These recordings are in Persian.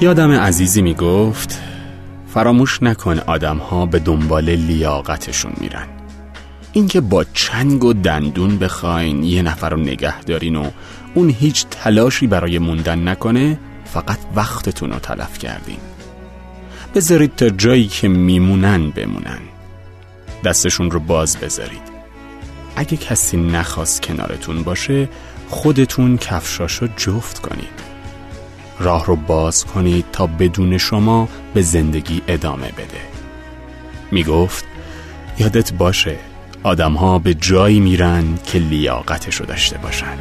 یادم عزیزی می گفت فراموش نکن آدم ها به دنبال لیاقتشون میرن. اینکه با چنگ و دندون بخواین یه نفر رو نگه دارین و اون هیچ تلاشی برای موندن نکنه فقط وقتتون رو تلف کردین. بذارید تا جایی که میمونن بمونن. دستشون رو باز بذارید. اگه کسی نخواست کنارتون باشه خودتون کفشاشو جفت کنید. راه رو باز کنید تا بدون شما به زندگی ادامه بده. می گفت یادت باشه آدمها به جایی میرن که لیاقتشو داشته باشن.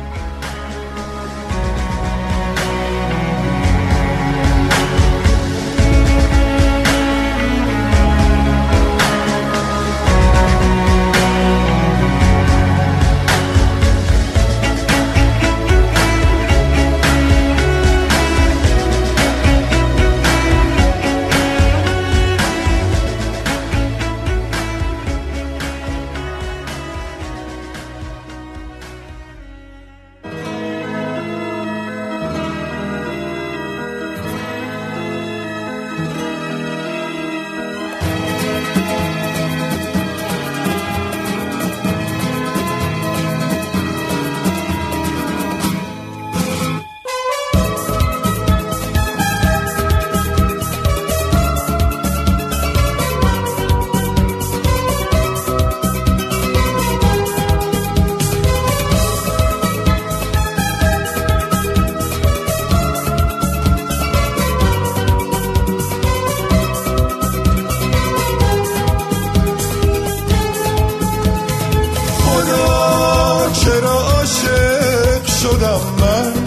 شدم من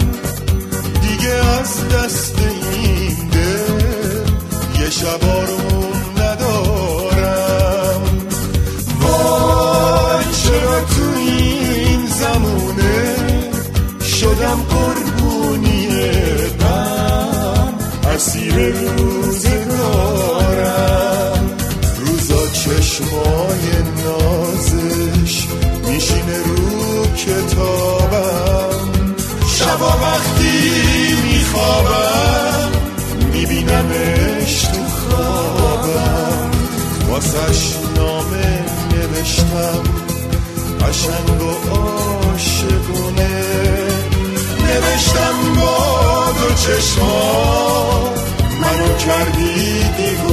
چشما منو کردی دیوونه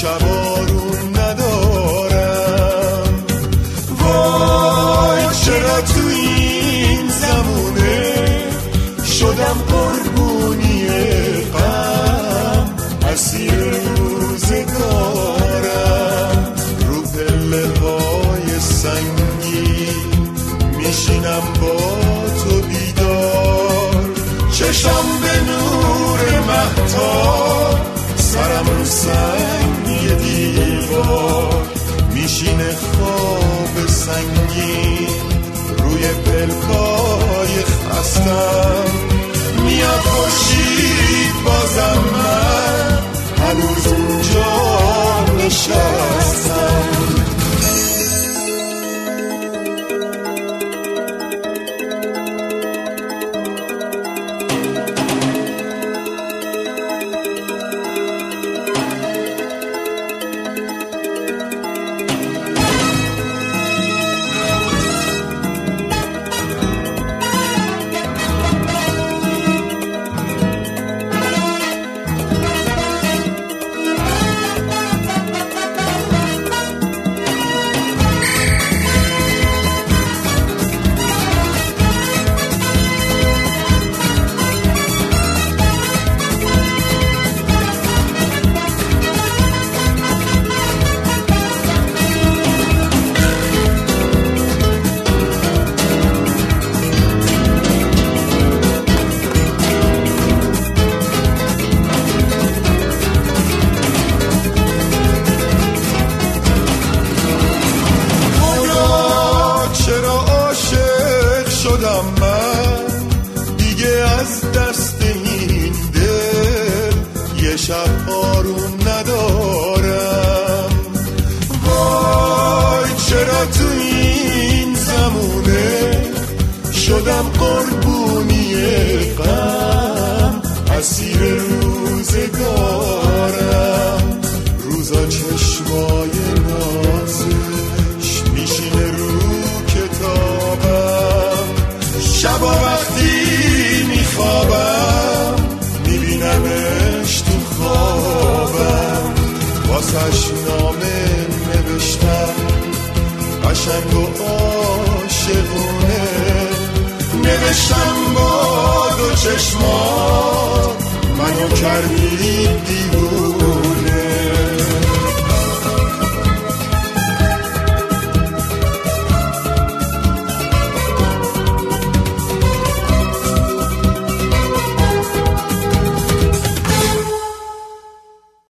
شبارون ندارم. وای چرا تو این زمونه شدم قربونی غم؟ اسیر روزگارم رو پله های سنگی میشینم با تو بیدار. چشم به نور محتاب سرم رو سنگی دیوار میشینه خواب سنگین روی پلکای خستم شب آروم ندارم. وای چرا تو این زمونه شدم قربونی غم؟ اسیر روزگارم. روزا چشمای نارم قشنگ و عاشقونه. نوشتم با دو چشمات منو کردی دیوونه.